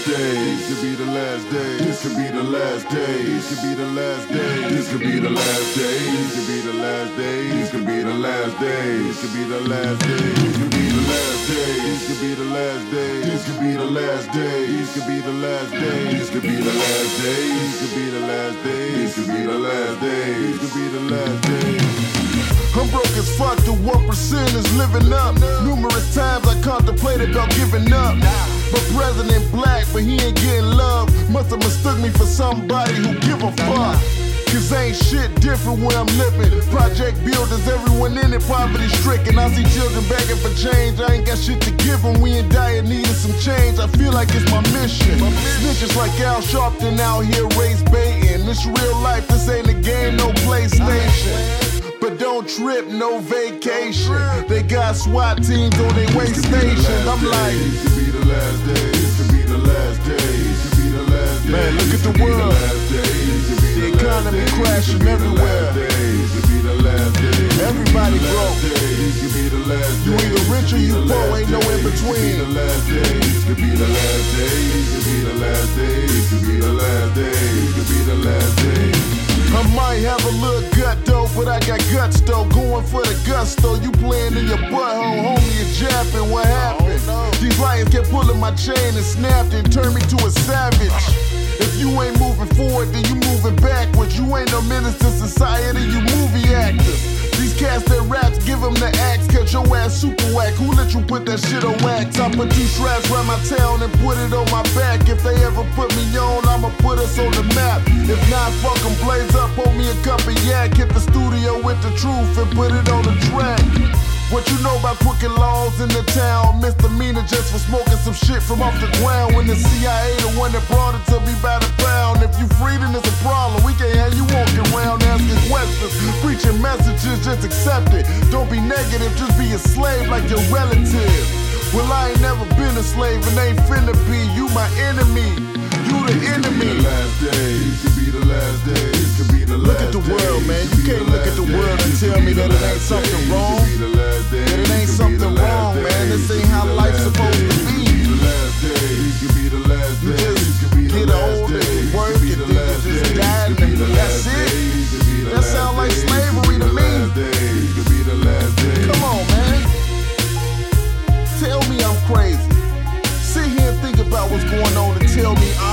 last day. This could be the last day. This could be the last day. This could be the last day. This could be the last day. This could be the last day. This could be the last day. This could be the last day. This could be the last day. This could be the last day. This could be the last day. This could be the last day. This could be the last day. This could be the last day. This could be the last day. This could be the last day. I'm broke as fuck, the 1% is living up. Numerous times I contemplated about giving up. But President Black, but he ain't getting love. Must have mistook me for somebody who give a fuck. Cause ain't shit different where I'm living. Project builders, everyone in it poverty stricken. I see children begging for change. I ain't got shit to give them. We in dire need of some change. I feel like it's my mission. Snitches like Al Sharpton out here race baiting. This real life, this ain't a game, no PlayStation. But don't trip, no vacation. They got SWAT teams on their way stations. I'm like, this could be the last day. This could be the last day. This could be the last day. Man, look at the world. The economy crashing everywhere. This could be the last day. Everybody broke. This could be the last day. You either rich or you poor, ain't no in between. The last day. This could be the last day. This could be the last day. This could be the last day. This could be the last day. I might have a little gut though, but I got guts though. Going for the gusto. You playing in your butthole, homie, you japping. What happened? These lions kept pulling my chain and snapped and turned me to a savage. If you ain't moving forward, then you moving backwards. You ain't no menace to society, you movie actors. These cats that raps, give them the axe, catch your ass super whack. Who let you put that shit on wax? I put two straps around my tail and put it on my back. If they ever put me on, I'ma put us on the map. If not, fuck them, blaze up, hold me a cup of yak. Hit the studio with the truth and put it on the track. What you know about crooked laws in the town? Misdemeanor just for smoking some shit from off the ground. When the CIA, the one that brought it to me by the pound. If you free, then it's a problem. We can't have you walking around asking questions. Preaching messages, just accept it. Don't be negative, just be a slave like your relative. Well, I ain't never been a slave and ain't finna be. You my enemy. You the enemy. The last day. This could be the last day. This could be the last Look at the world, man. You can't look at the world and tell me that it ain't something kill me. I'm